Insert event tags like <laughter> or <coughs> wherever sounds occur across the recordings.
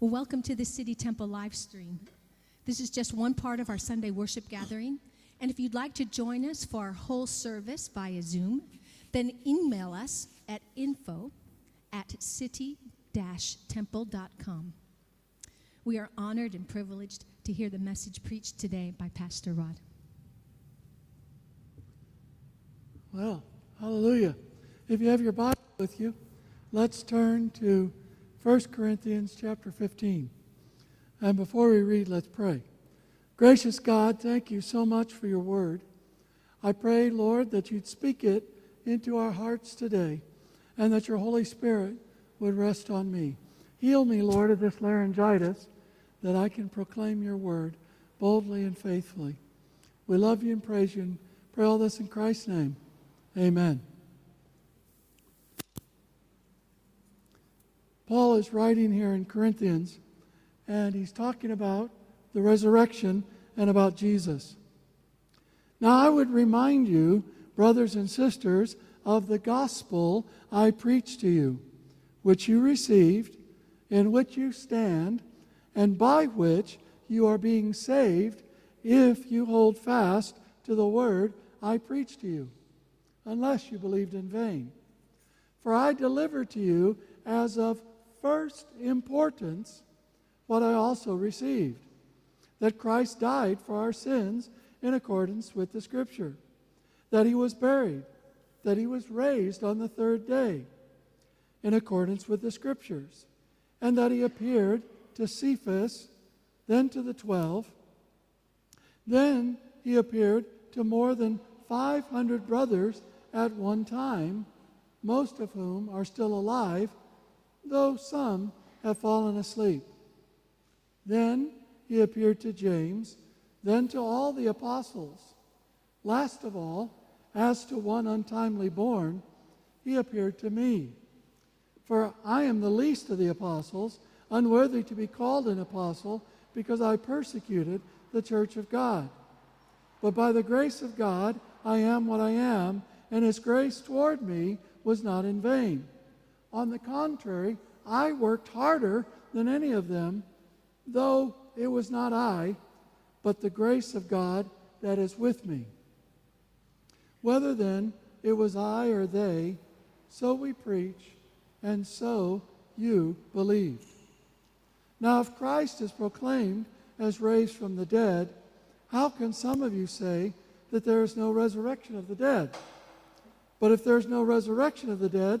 Well, welcome to the City Temple live stream. This is just one part of our Sunday worship gathering. And if you'd like to join us for our whole service via Zoom, then email us at info at city temple.com. We are honored and privileged to hear the message preached today by Pastor Rod. Well, hallelujah. If you have your Bible with you, let's turn to 1 Corinthians chapter 15. And before we read, let's pray. Gracious God, thank you so much for your word. I pray, Lord, that you'd speak it into our hearts today and that your Holy Spirit would rest on me. Heal me, Lord, of this laryngitis that I can proclaim your word boldly and faithfully. We love you and praise you and pray all this in Christ's name. Amen. Paul is writing here in Corinthians, and he's talking about the resurrection and about Jesus. Now, I would remind you, brothers and sisters, of the gospel I preached to you, which you received, in which you stand, and by which you are being saved if you hold fast to the word I preached to you, unless you believed in vain. For I delivered to you as of first importance what I also received that Christ died for our sins in accordance with the Scripture, that he was buried, that he was raised on the third day in accordance with the Scriptures, and that he appeared to Cephas, then to the twelve. Then he appeared to more than 500 brothers at one time, most of whom are still alive though some have fallen asleep. Then he appeared to James, then to all the apostles. Last of all, as to one untimely born, he appeared to me. For I am the least of the apostles, unworthy to be called an apostle, because I persecuted the church of God. But by the grace of God, I am what I am, and his grace toward me was not in vain. On the contrary, I worked harder than any of them, though it was not I, but the grace of God that is with me. Whether then it was I or they, so we preach, and so you believed. Now, if Christ is proclaimed as raised from the dead, how can some of you say that there is no resurrection of the dead? But if there's no resurrection of the dead,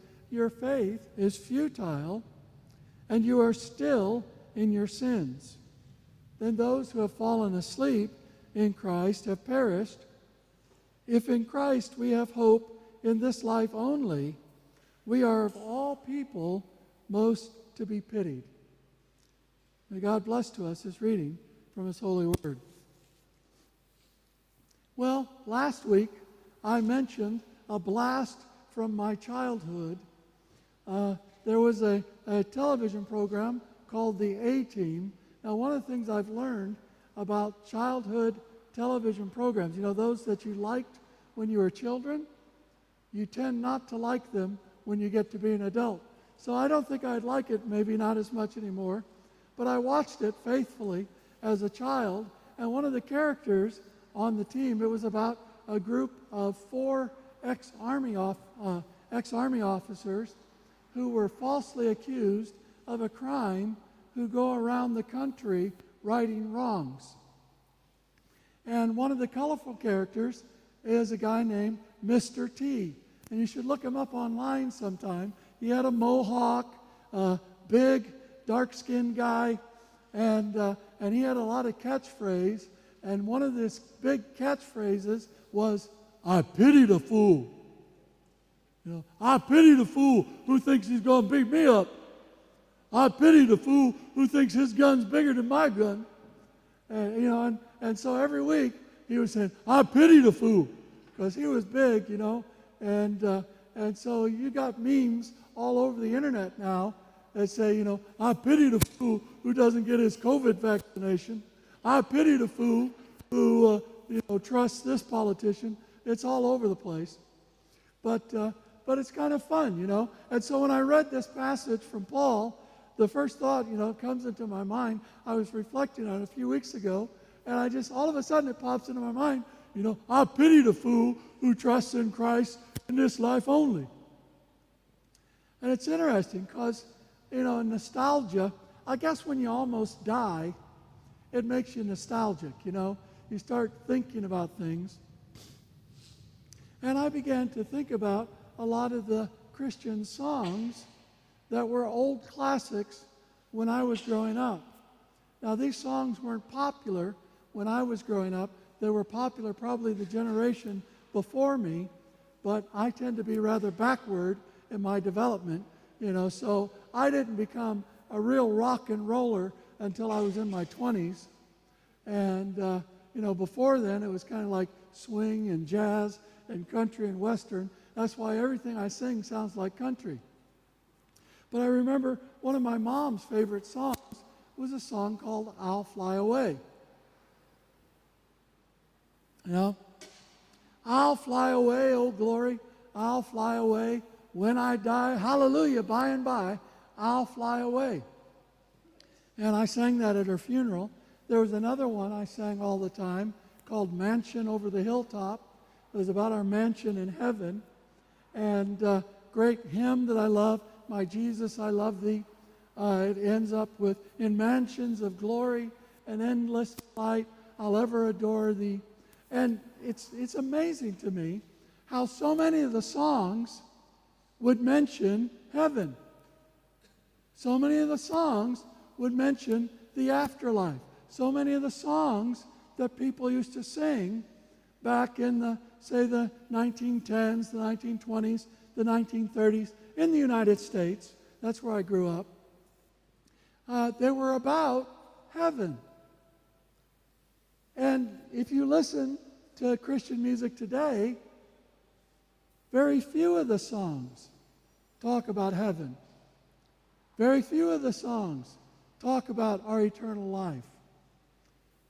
your faith is futile and you are still in your sins. Then those who have fallen asleep in Christ have perished. If in Christ we have hope in this life only, we are of all people most to be pitied. May God bless to us this reading from his holy word. Well, last week I mentioned a blast from my childhood uh, there was a, a television program called The A Team. Now, one of the things I've learned about childhood television programs, you know, those that you liked when you were children, you tend not to like them when you get to be an adult. So I don't think I'd like it, maybe not as much anymore. But I watched it faithfully as a child, and one of the characters on the team, it was about a group of four ex-army off, uh, ex-army officers who were falsely accused of a crime who go around the country righting wrongs. And one of the colorful characters is a guy named Mr. T. And you should look him up online sometime. He had a mohawk, a big, dark skinned guy, and, uh, and he had a lot of catchphrases. And one of his big catchphrases was, I pity the fool. You know, I pity the fool who thinks he's going to beat me up. I pity the fool who thinks his gun's bigger than my gun. And, you know, and, and so every week he was saying, I pity the fool because he was big, you know. And, uh, and so you got memes all over the internet now that say, you know, I pity the fool who doesn't get his COVID vaccination. I pity the fool who, uh, you know, trusts this politician. It's all over the place. But, uh, but it's kind of fun, you know. And so when I read this passage from Paul, the first thought, you know, comes into my mind. I was reflecting on a few weeks ago, and I just, all of a sudden, it pops into my mind, you know, I pity the fool who trusts in Christ in this life only. And it's interesting because, you know, nostalgia, I guess when you almost die, it makes you nostalgic, you know. You start thinking about things. And I began to think about a lot of the Christian songs that were old classics when I was growing up. Now, these songs weren't popular when I was growing up. They were popular probably the generation before me, but I tend to be rather backward in my development, you know, so I didn't become a real rock and roller until I was in my 20s. And, uh, you know, before then it was kind of like swing and jazz and country and western. That's why everything I sing sounds like country. But I remember one of my mom's favorite songs was a song called I'll Fly Away. You know? I'll fly away, oh glory, I'll fly away. When I die, hallelujah, by and by, I'll fly away. And I sang that at her funeral. There was another one I sang all the time called Mansion Over the Hilltop. It was about our mansion in heaven. And uh, great hymn that I love, My Jesus, I Love Thee. Uh, it ends up with, In mansions of glory and endless light, I'll ever adore Thee. And it's, it's amazing to me how so many of the songs would mention heaven. So many of the songs would mention the afterlife. So many of the songs that people used to sing back in the, say, the 1910s, the 1920s, the 1930s in the United States, that's where I grew up, uh, they were about heaven. And if you listen to Christian music today, very few of the songs talk about heaven. Very few of the songs talk about our eternal life.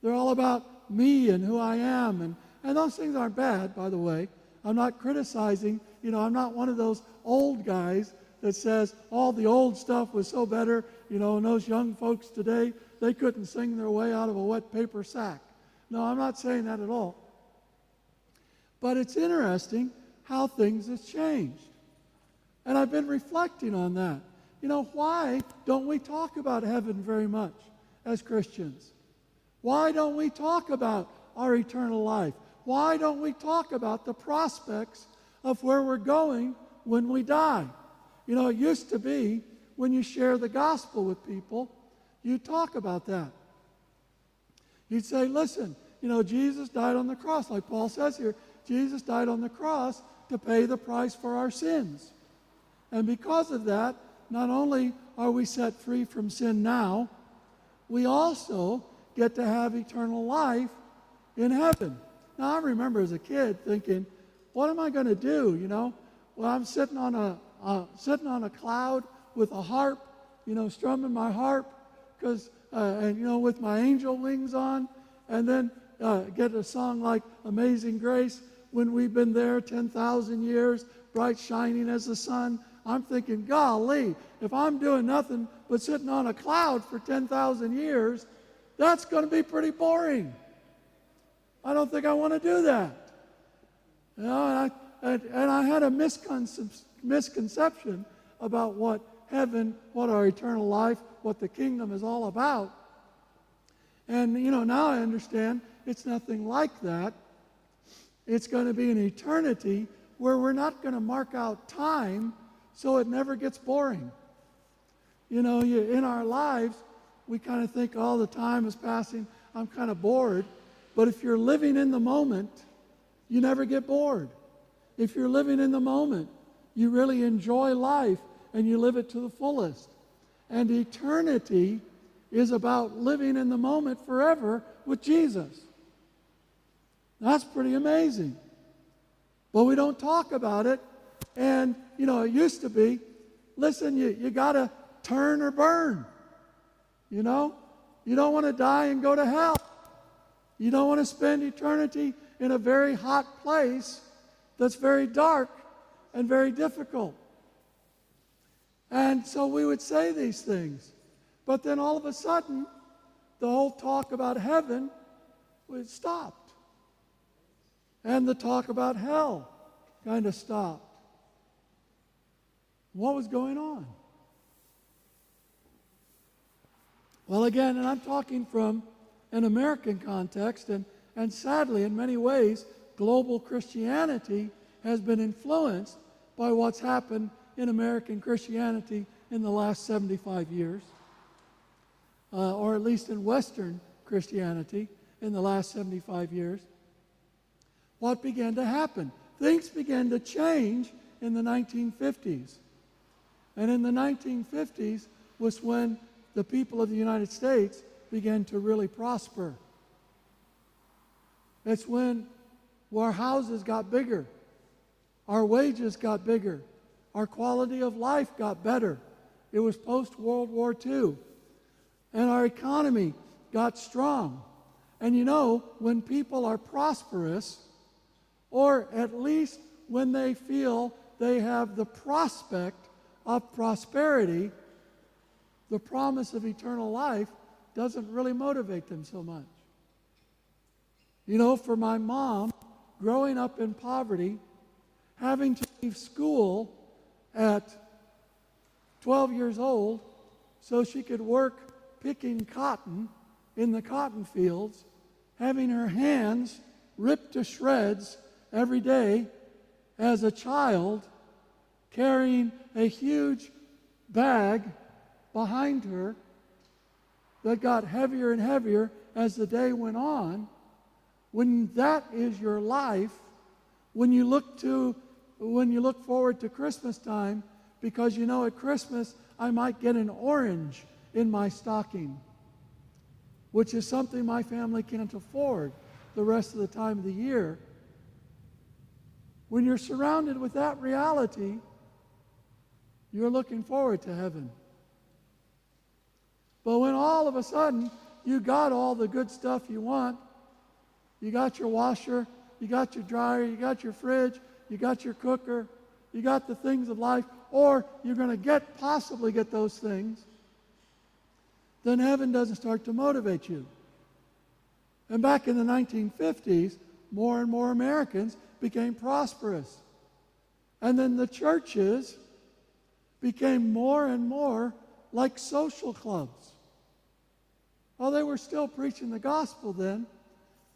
They're all about me and who I am. And, and those things aren't bad, by the way. I'm not criticizing. You know, I'm not one of those old guys that says all the old stuff was so better. You know, and those young folks today, they couldn't sing their way out of a wet paper sack. No, I'm not saying that at all. But it's interesting how things have changed. And I've been reflecting on that. You know, why don't we talk about heaven very much as Christians? Why don't we talk about our eternal life? Why don't we talk about the prospects of where we're going when we die? You know, it used to be when you share the gospel with people, you talk about that. You'd say, listen, you know, Jesus died on the cross, like Paul says here. Jesus died on the cross to pay the price for our sins. And because of that, not only are we set free from sin now, we also get to have eternal life in heaven. Now, I remember as a kid thinking, what am I going to do? You know, well, I'm sitting on a uh, sitting on a cloud with a harp, you know, strumming my harp, because uh, and you know, with my angel wings on, and then uh, get a song like "Amazing Grace." when we've been there 10,000 years, bright shining as the sun. I'm thinking, golly, if I'm doing nothing but sitting on a cloud for 10,000 years, that's going to be pretty boring. I don't think I want to do that. You know, and I, and, and I had a misconception, about what heaven, what our eternal life, what the kingdom is all about. And, you know, now I understand it's nothing like that. It's going to be an eternity where we're not going to mark out time so it never gets boring. You know, you, in our lives, we kind of think all the time is passing, I'm kind of bored. But if you're living in the moment, you never get bored. If you're living in the moment, you really enjoy life and you live it to the fullest. and eternity is about living in the moment forever with Jesus. That's pretty amazing. But we don't talk about it. And, you know, it used to be listen, you, you got to turn or burn. You know? You don't want to die and go to hell. You don't want to spend eternity in a very hot place that's very dark and very difficult. And so we would say these things. But then all of a sudden, the whole talk about heaven was stopped. And the talk about hell kind of stopped. What was going on? Well, again, and I'm talking from an American context, and, and sadly, in many ways, global Christianity has been influenced by what's happened in American Christianity in the last 75 years, uh, or at least in Western Christianity in the last 75 years. What began to happen? Things began to change in the 1950s. And in the 1950s was when the people of the United States began to really prosper. It's when our houses got bigger, our wages got bigger, our quality of life got better. It was post World War II. And our economy got strong. And you know, when people are prosperous, or at least when they feel they have the prospect of prosperity, the promise of eternal life doesn't really motivate them so much. You know, for my mom, growing up in poverty, having to leave school at 12 years old so she could work picking cotton in the cotton fields, having her hands ripped to shreds every day as a child, carrying a huge bag behind her that got heavier and heavier as the day went on. When that is your life, when you look to when you look forward to Christmas time, because you know at Christmas I might get an orange in my stocking, which is something my family can't afford the rest of the time of the year. When you're surrounded with that reality, you're looking forward to heaven. But when all of a sudden you got all the good stuff you want, you got your washer, you got your dryer, you got your fridge, you got your cooker, you got the things of life, or you're going to get possibly get those things, then heaven doesn't start to motivate you. And back in the 1950s, more and more Americans became prosperous. And then the churches became more and more like social clubs. Well, they were still preaching the gospel then,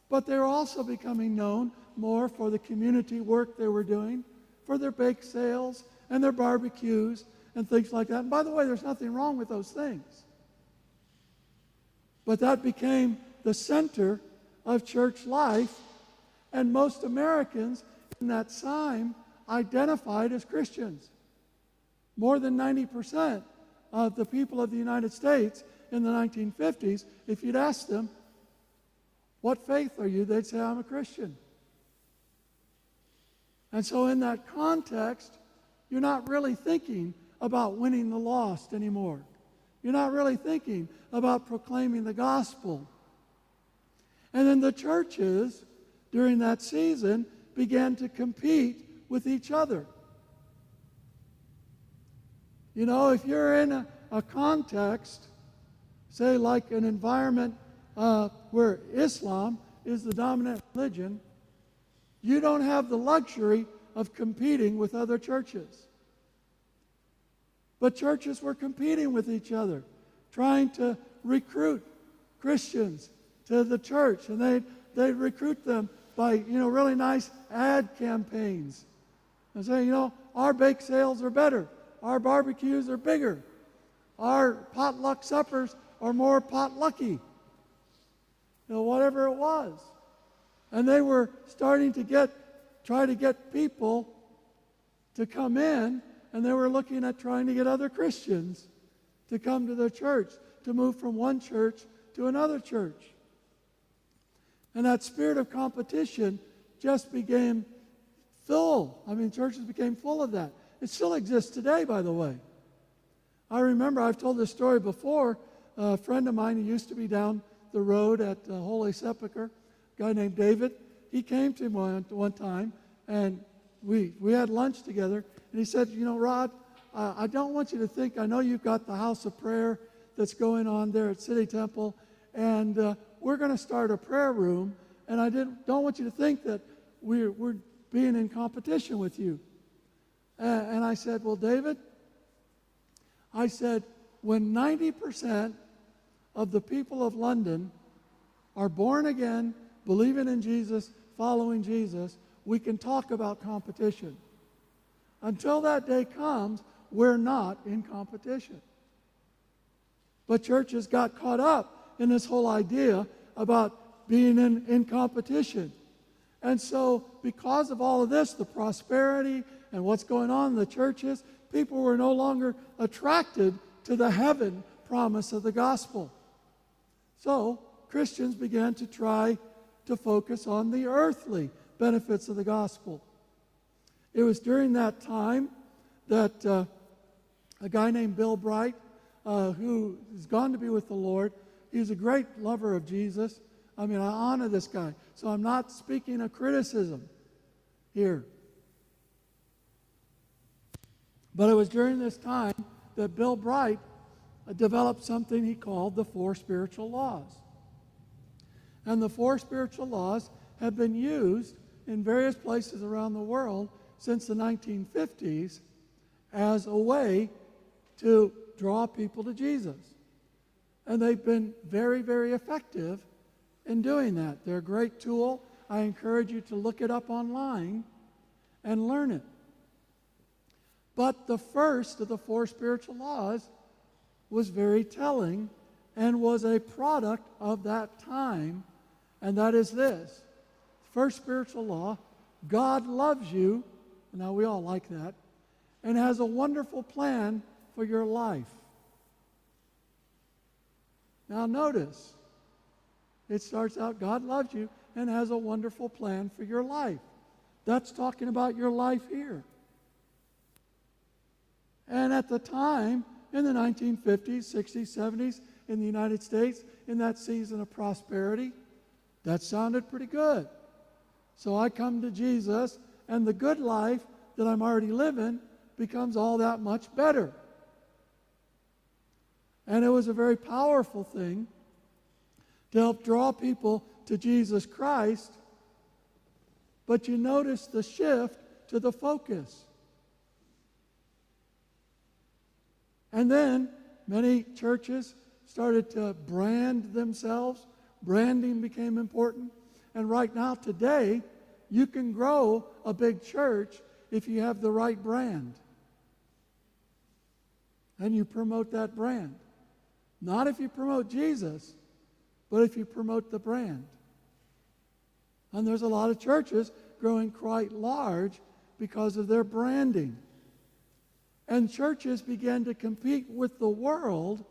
but they were also becoming known more for the community work they were doing, for their bake sales and their barbecues and things like that. And by the way, there's nothing wrong with those things. But that became the center of church life, and most Americans in that time identified as Christians. More than 90% of the people of the United States in the 1950s, if you'd ask them, What faith are you? they'd say, I'm a Christian. And so, in that context, you're not really thinking about winning the lost anymore. You're not really thinking about proclaiming the gospel. And then the churches during that season began to compete with each other. You know, if you're in a, a context, say like an environment uh, where Islam is the dominant religion, you don't have the luxury of competing with other churches. But churches were competing with each other, trying to recruit Christians to the church, and they they recruit them by you know really nice ad campaigns, and say you know our bake sales are better, our barbecues are bigger. Our potluck suppers are more potlucky. You know, whatever it was. And they were starting to get, try to get people to come in, and they were looking at trying to get other Christians to come to the church, to move from one church to another church. And that spirit of competition just became full. I mean, churches became full of that. It still exists today, by the way. I remember I've told this story before. A friend of mine who used to be down the road at uh, Holy Sepulchre, a guy named David, he came to me one, one time and we, we had lunch together. And he said, You know, Rod, uh, I don't want you to think, I know you've got the house of prayer that's going on there at City Temple, and uh, we're going to start a prayer room. And I didn't, don't want you to think that we're, we're being in competition with you. And I said, Well, David, I said, when 90% of the people of London are born again, believing in Jesus, following Jesus, we can talk about competition. Until that day comes, we're not in competition. But churches got caught up in this whole idea about being in, in competition. And so, because of all of this, the prosperity and what's going on in the churches, people were no longer attracted to the heaven promise of the gospel. So, Christians began to try to focus on the earthly benefits of the gospel. It was during that time that uh, a guy named Bill Bright, uh, who has gone to be with the Lord, he was a great lover of Jesus. I mean, I honor this guy. So I'm not speaking a criticism here. But it was during this time that Bill Bright developed something he called the four spiritual laws. And the four spiritual laws have been used in various places around the world since the 1950s as a way to draw people to Jesus. And they've been very, very effective in doing that. They're a great tool. I encourage you to look it up online and learn it. But the first of the four spiritual laws was very telling and was a product of that time, and that is this First spiritual law God loves you. Now, we all like that. And has a wonderful plan for your life. Now, notice it starts out God loves you and has a wonderful plan for your life. That's talking about your life here. And at the time, in the 1950s, 60s, 70s, in the United States, in that season of prosperity, that sounded pretty good. So I come to Jesus, and the good life that I'm already living becomes all that much better. And it was a very powerful thing to help draw people to Jesus Christ. But you notice the shift to the focus. And then many churches started to brand themselves. Branding became important. And right now, today, you can grow a big church if you have the right brand. And you promote that brand. Not if you promote Jesus, but if you promote the brand. And there's a lot of churches growing quite large because of their branding. And churches began to compete with the world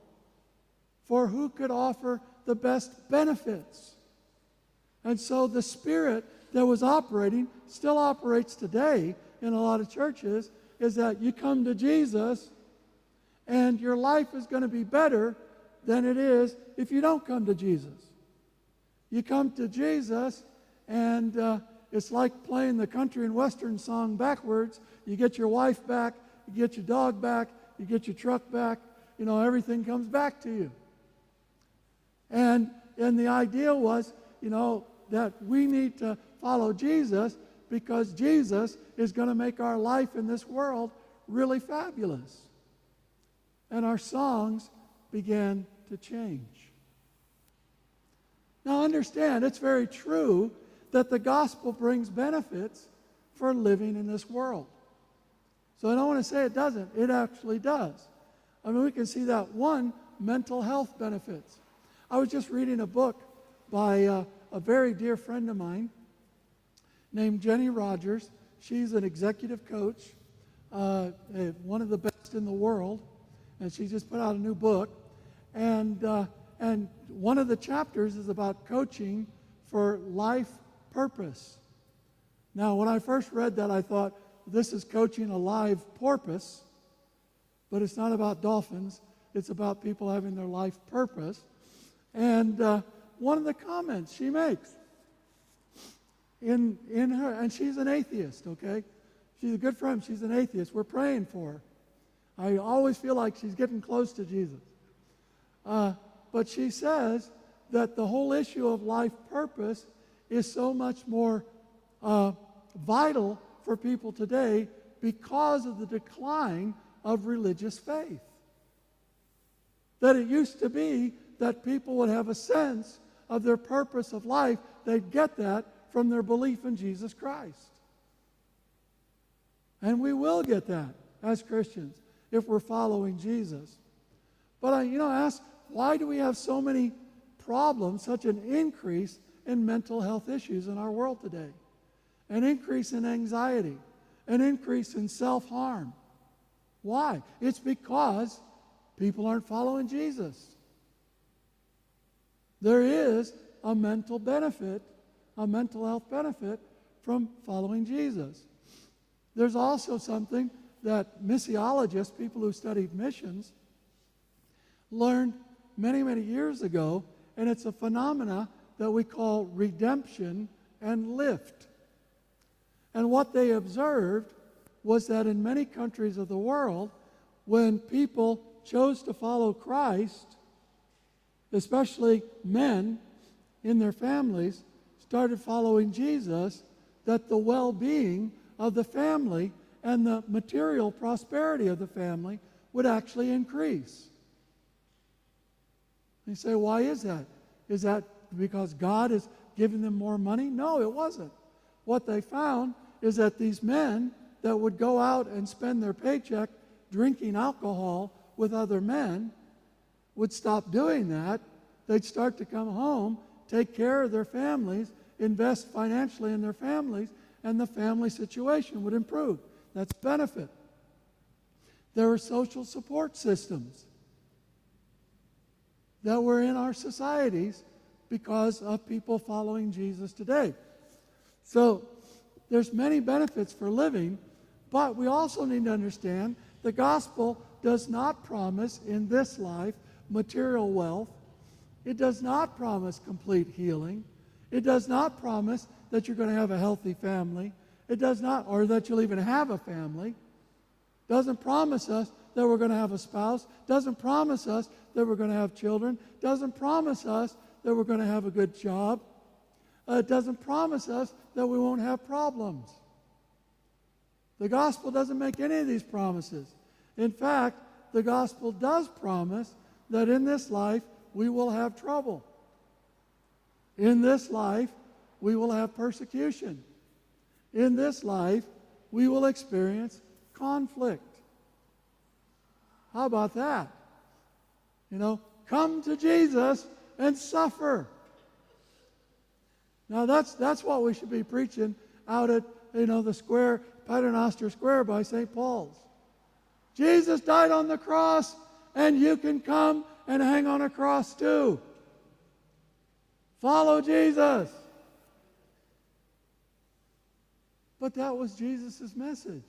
for who could offer the best benefits. And so the spirit that was operating still operates today in a lot of churches is that you come to Jesus and your life is going to be better than it is if you don't come to Jesus. You come to Jesus and uh, it's like playing the country and western song backwards. You get your wife back, you get your dog back, you get your truck back, you know, everything comes back to you. And, and the idea was, you know, that we need to follow Jesus because Jesus is going to make our life in this world really fabulous. And our songs began to change. Now, understand, it's very true that the gospel brings benefits for living in this world. So I don't want to say it doesn't, it actually does. I mean, we can see that one mental health benefits. I was just reading a book by uh, a very dear friend of mine named Jenny Rogers. She's an executive coach, uh, one of the best in the world. and she just put out a new book. And, uh, and one of the chapters is about coaching for life purpose. Now, when I first read that, I thought, this is coaching a live porpoise, but it's not about dolphins. It's about people having their life purpose. And uh, one of the comments she makes in, in her, and she's an atheist, okay? She's a good friend. She's an atheist. We're praying for her. I always feel like she's getting close to Jesus. Uh, but she says that the whole issue of life purpose is so much more uh, vital for people today because of the decline of religious faith. That it used to be that people would have a sense of their purpose of life, they'd get that from their belief in Jesus Christ. And we will get that as Christians if we're following Jesus. But I, you know, ask why do we have so many problems, such an increase in mental health issues in our world today? An increase in anxiety, an increase in self harm. Why? It's because people aren't following Jesus. There is a mental benefit, a mental health benefit from following Jesus. There's also something that missiologists, people who studied missions, learned many, many years ago, and it's a phenomena that we call redemption and lift. And what they observed was that in many countries of the world, when people chose to follow Christ, especially men in their families, started following Jesus, that the well being of the family and the material prosperity of the family would actually increase. You say, why is that? Is that because God is giving them more money? No, it wasn't. What they found is that these men that would go out and spend their paycheck drinking alcohol with other men would stop doing that. They'd start to come home, take care of their families, invest financially in their families, and the family situation would improve. That's benefit. There are social support systems that were in our societies because of people following Jesus today. So there's many benefits for living, but we also need to understand the gospel does not promise in this life material wealth. It does not promise complete healing. It does not promise that you're going to have a healthy family. It does not, or that you'll even have a family. Doesn't promise us that we're going to have a spouse. Doesn't promise us that we're going to have children. Doesn't promise us that we're going to have a good job. Uh, it doesn't promise us that we won't have problems. The gospel doesn't make any of these promises. In fact, the gospel does promise that in this life we will have trouble. In this life we will have persecution. In this life we will experience conflict. How about that? You know, come to Jesus and suffer. Now that's that's what we should be preaching out at you know the square Paternoster Square by St. Paul's. Jesus died on the cross, and you can come and hang on a cross too. Follow Jesus. But that was Jesus' message.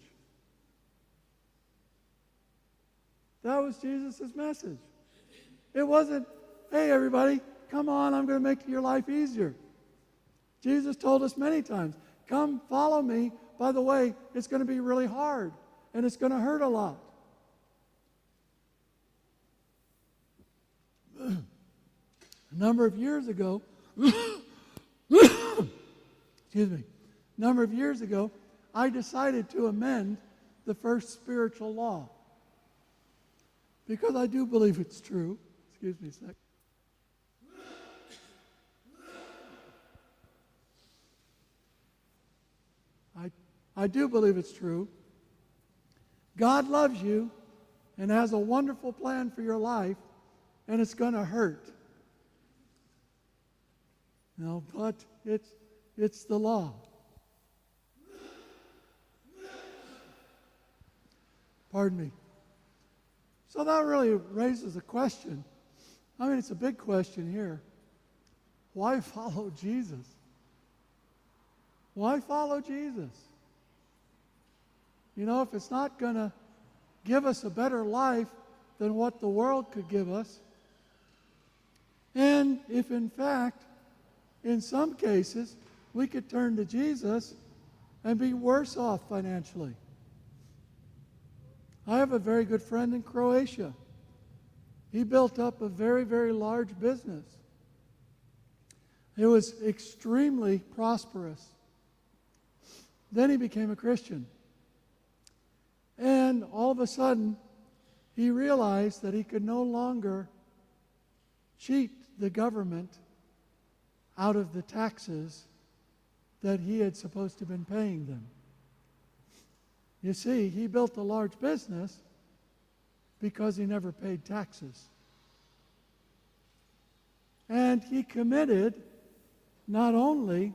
That was Jesus' message. It wasn't, hey, everybody, come on, I'm going to make your life easier. Jesus told us many times, come follow me. By the way, it's going to be really hard and it's going to hurt a lot. <clears throat> a number of years ago, <coughs> excuse me, a number of years ago, I decided to amend the first spiritual law because I do believe it's true. Excuse me a. I, do believe it's true. God loves you and has a wonderful plan for your life, and it's going to hurt. No, but it's, it's the law. Pardon me. So that really raises a question. I mean, it's a big question here. Why <laughs> follow Jesus? Why follow Jesus? You know, if it's not going to give us a better life than what the world could give us, and if in fact, in some cases, we could turn to Jesus and be worse off financially. I have a very good friend in Croatia. He built up a very, very large business. It was extremely prosperous. Then he became a Christian. And all of a sudden, he realized that he could no longer cheat the government out of the taxes that he had supposed to have been paying them. You see, he built a large business because he never paid taxes. And he committed not only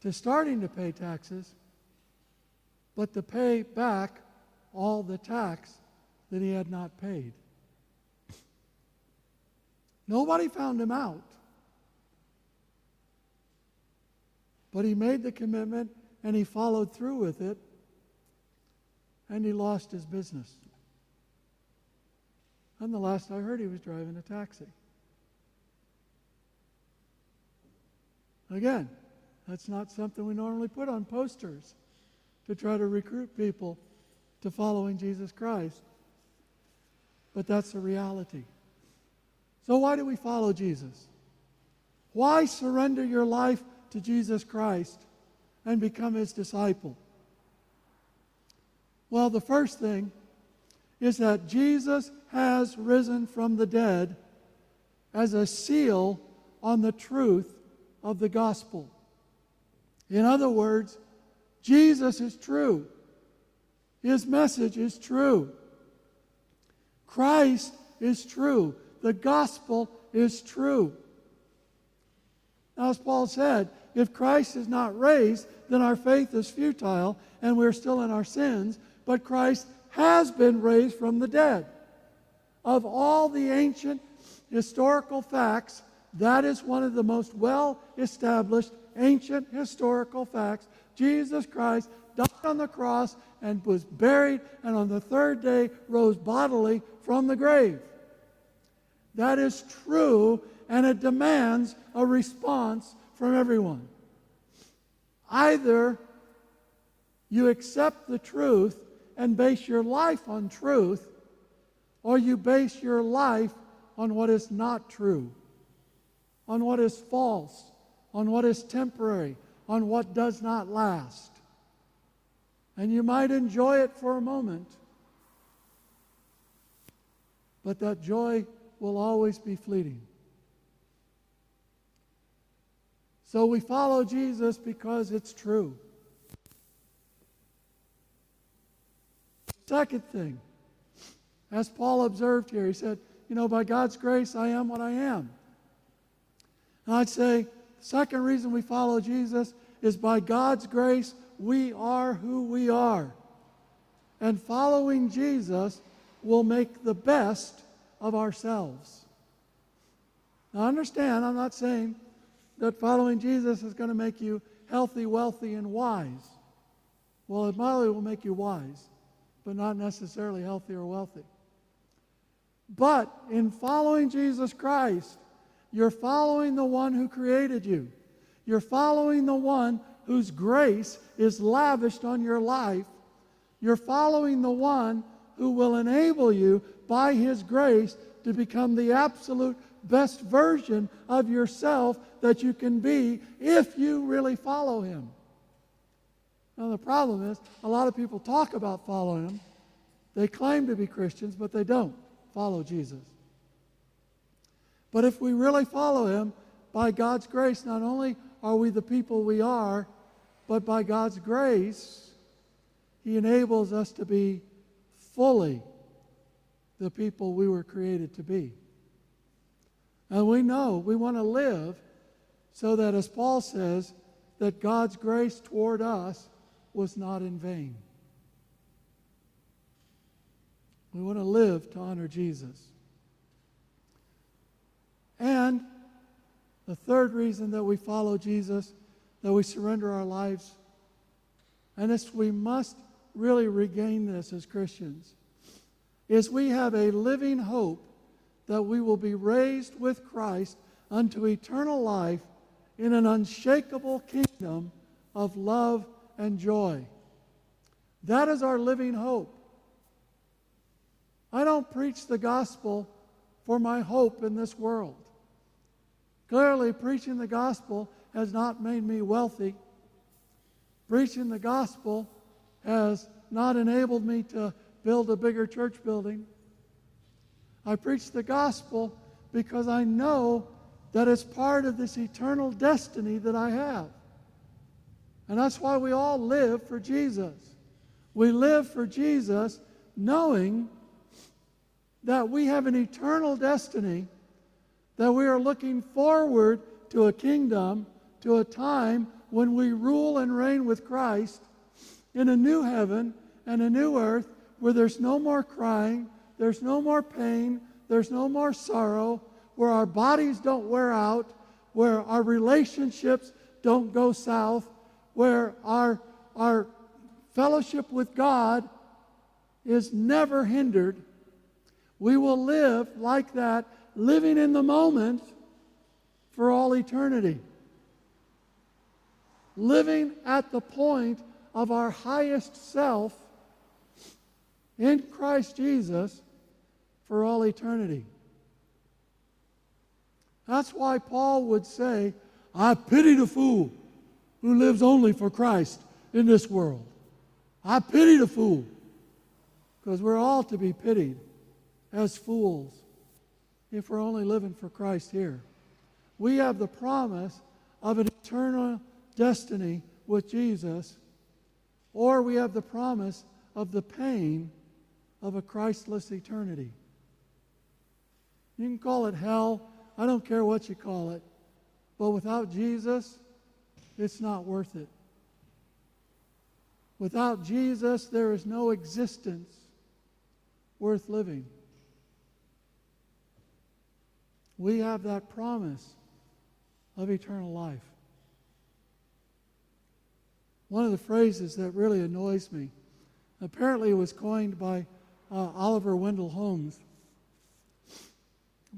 to starting to pay taxes, but to pay back all the tax that he had not paid. Nobody found him out. But he made the commitment and he followed through with it, and he lost his business. And the last I heard, he was driving a taxi. Again, that's not something we normally put on posters to try to recruit people to following Jesus Christ. But that's the reality. So, why do we follow Jesus? Why surrender your life to Jesus Christ and become his disciple? Well, the first thing is that Jesus has risen from the dead as a seal on the truth of the gospel. In other words, Jesus is true. His message is true. Christ is true. The gospel is true. Now, as Paul said, if Christ is not raised, then our faith is futile and we're still in our sins, but Christ has been raised from the dead. Of all the ancient historical facts, that is one of the most well established ancient historical facts. Jesus Christ died on the cross and was buried, and on the third day rose bodily from the grave. That is true, and it demands a response from everyone. Either you accept the truth and base your life on truth, or you base your life on what is not true, on what is false, on what is temporary, on what does not last. And you might enjoy it for a moment, but that joy will always be fleeting. So we follow Jesus because it's true. Second thing, as Paul observed here, he said, You know, by God's grace, I am what I am. And I'd say, second reason we follow Jesus is by God's grace, we are who we are. And following Jesus will make the best of ourselves. Now, understand, I'm not saying that following Jesus is going to make you healthy, wealthy, and wise. Well, it probably will make you wise, but not necessarily healthy or wealthy. But in following Jesus Christ, you're following the one who created you. You're following the one whose grace is lavished on your life. You're following the one who will enable you by His grace to become the absolute best version of yourself that you can be if you really follow Him. Now, the problem is, a lot of people talk about following Him. They claim to be Christians, but they don't follow Jesus. But if we really follow Him, by God's grace, not only are we the people we are, but by God's grace, He enables us to be fully the people we were created to be. And we know we want to live so that, as Paul says, that God's grace toward us was not in vain. We want to live to honor Jesus. And the third reason that we follow Jesus, that we surrender our lives, and this we must really regain this as Christians, is we have a living hope that we will be raised with Christ unto eternal life in an unshakable kingdom of love and joy. That is our living hope. I don't preach the gospel for my hope in this world. Clearly, preaching the gospel has not made me wealthy. Preaching the gospel has not enabled me to build a bigger church building. I preach the gospel because I know that it's part of this eternal destiny that I have. And that's why we all live for Jesus. We live for Jesus knowing that we have an eternal destiny, that we are looking forward to a kingdom, to a time when we rule and reign with Christ in a new heaven and a new earth where there's no more crying, there's no more pain, there's no more sorrow, where our bodies don't wear out, where our relationships don't go south, where our, our fellowship with God is never hindered. We will live like that, living in the moment for all eternity. Living at the point of our highest self in Christ Jesus for all eternity. That's why Paul would say, I pity the fool who lives only for Christ in this world. I pity the fool because we're all to be pitied as fools if we're only living for Christ here. We have the promise of an eternal destiny with Jesus, or we have the promise of the pain of a Christless eternity. You can call it hell. I don't care what you call it. But without Jesus, it's not worth it. Without Jesus, there is no existence worth living. We have that promise of eternal life. One of the phrases that really annoys me, apparently it was coined by uh, Oliver Wendell Holmes.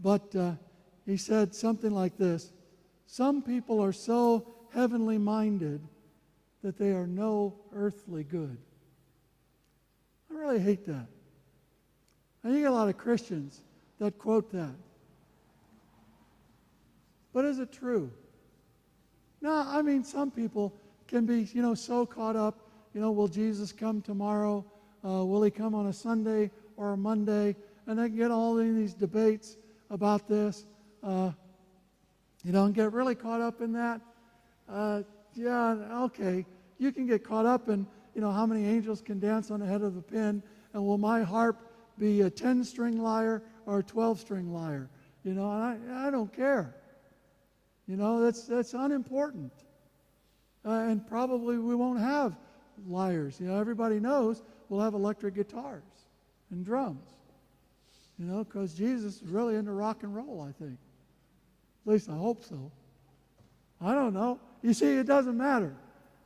But uh, he said something like this Some people are so heavenly minded that they are no earthly good. I really hate that. You get a lot of Christians that quote that. But is it true? No, I mean, some people can be, you know, so caught up, you know, will Jesus come tomorrow? Uh, will he come on a Sunday or a Monday? And they get all in these debates about this. Uh, you know, and get really caught up in that. Uh, yeah, okay. You can get caught up in, you know, how many angels can dance on the head of the pin, and will my harp be a 10 string lyre or a 12 string lyre? You know, and I, I don't care. You know, that's, that's unimportant. Uh, and probably we won't have lyres. You know, everybody knows we'll have electric guitars and drums. You know, because Jesus is really into rock and roll, I think. At least I hope so. I don't know. You see, it doesn't matter.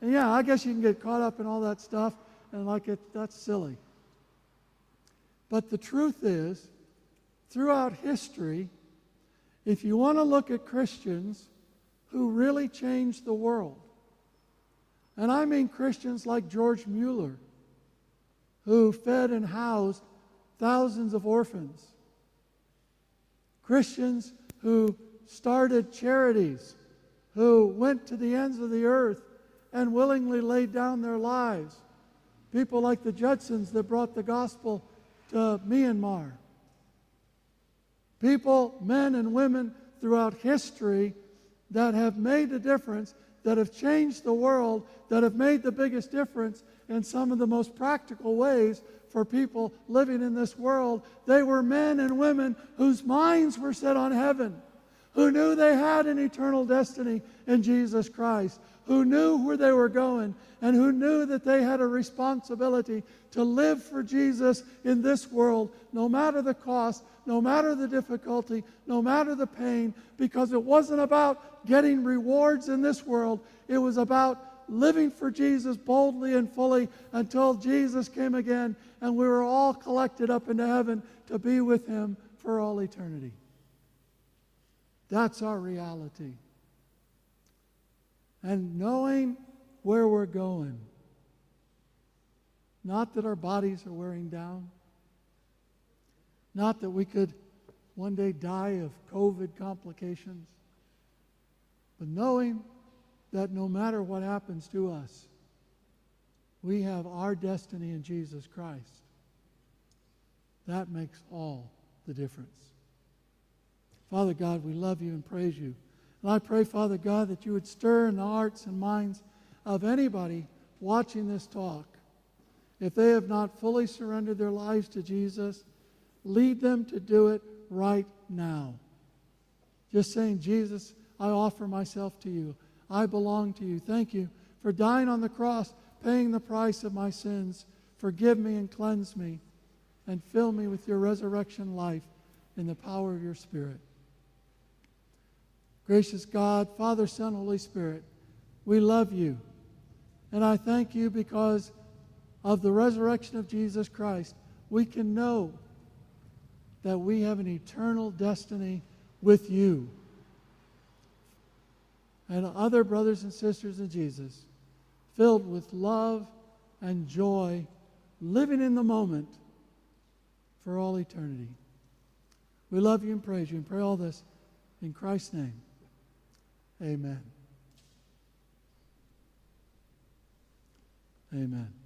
And yeah, I guess you can get caught up in all that stuff and like it, that's silly. But the truth is, throughout history, if you want to look at Christians who really changed the world, and I mean Christians like George Mueller, who fed and housed thousands of orphans, Christians who started charities, who went to the ends of the earth and willingly laid down their lives, people like the Judsons that brought the gospel to Myanmar. People, men and women throughout history that have made a difference, that have changed the world, that have made the biggest difference in some of the most practical ways for people living in this world. They were men and women whose minds were set on heaven, who knew they had an eternal destiny in Jesus Christ, who knew where they were going, and who knew that they had a responsibility to live for Jesus in this world, no matter the cost, no matter the difficulty, no matter the pain, because it wasn't about getting rewards in this world, it was about living for Jesus boldly and fully until Jesus came again and we were all collected up into heaven to be with him for all eternity. That's our reality. And knowing where we're going, not that our bodies are wearing down, not that we could one day die of COVID complications, but knowing that no matter what happens to us, we have our destiny in Jesus Christ. That makes all the difference. Father God, we love you and praise you. And I pray, Father God, that you would stir in the hearts and minds of anybody watching this talk. If they have not fully surrendered their lives to Jesus, lead them to do it right now. Just saying, Jesus, I offer myself to you. I belong to you. Thank you for dying on the cross, paying the price of my sins. Forgive me and cleanse me, and fill me with your resurrection life in the power of your Spirit. Gracious God, Father, Son, Holy Spirit, we love you. And I thank you because of the resurrection of Jesus Christ. We can know that we have an eternal destiny with you and other brothers and sisters in Jesus, filled with love and joy, living in the moment for all eternity. We love you and praise you and pray all this in Christ's name. Amen. Amen.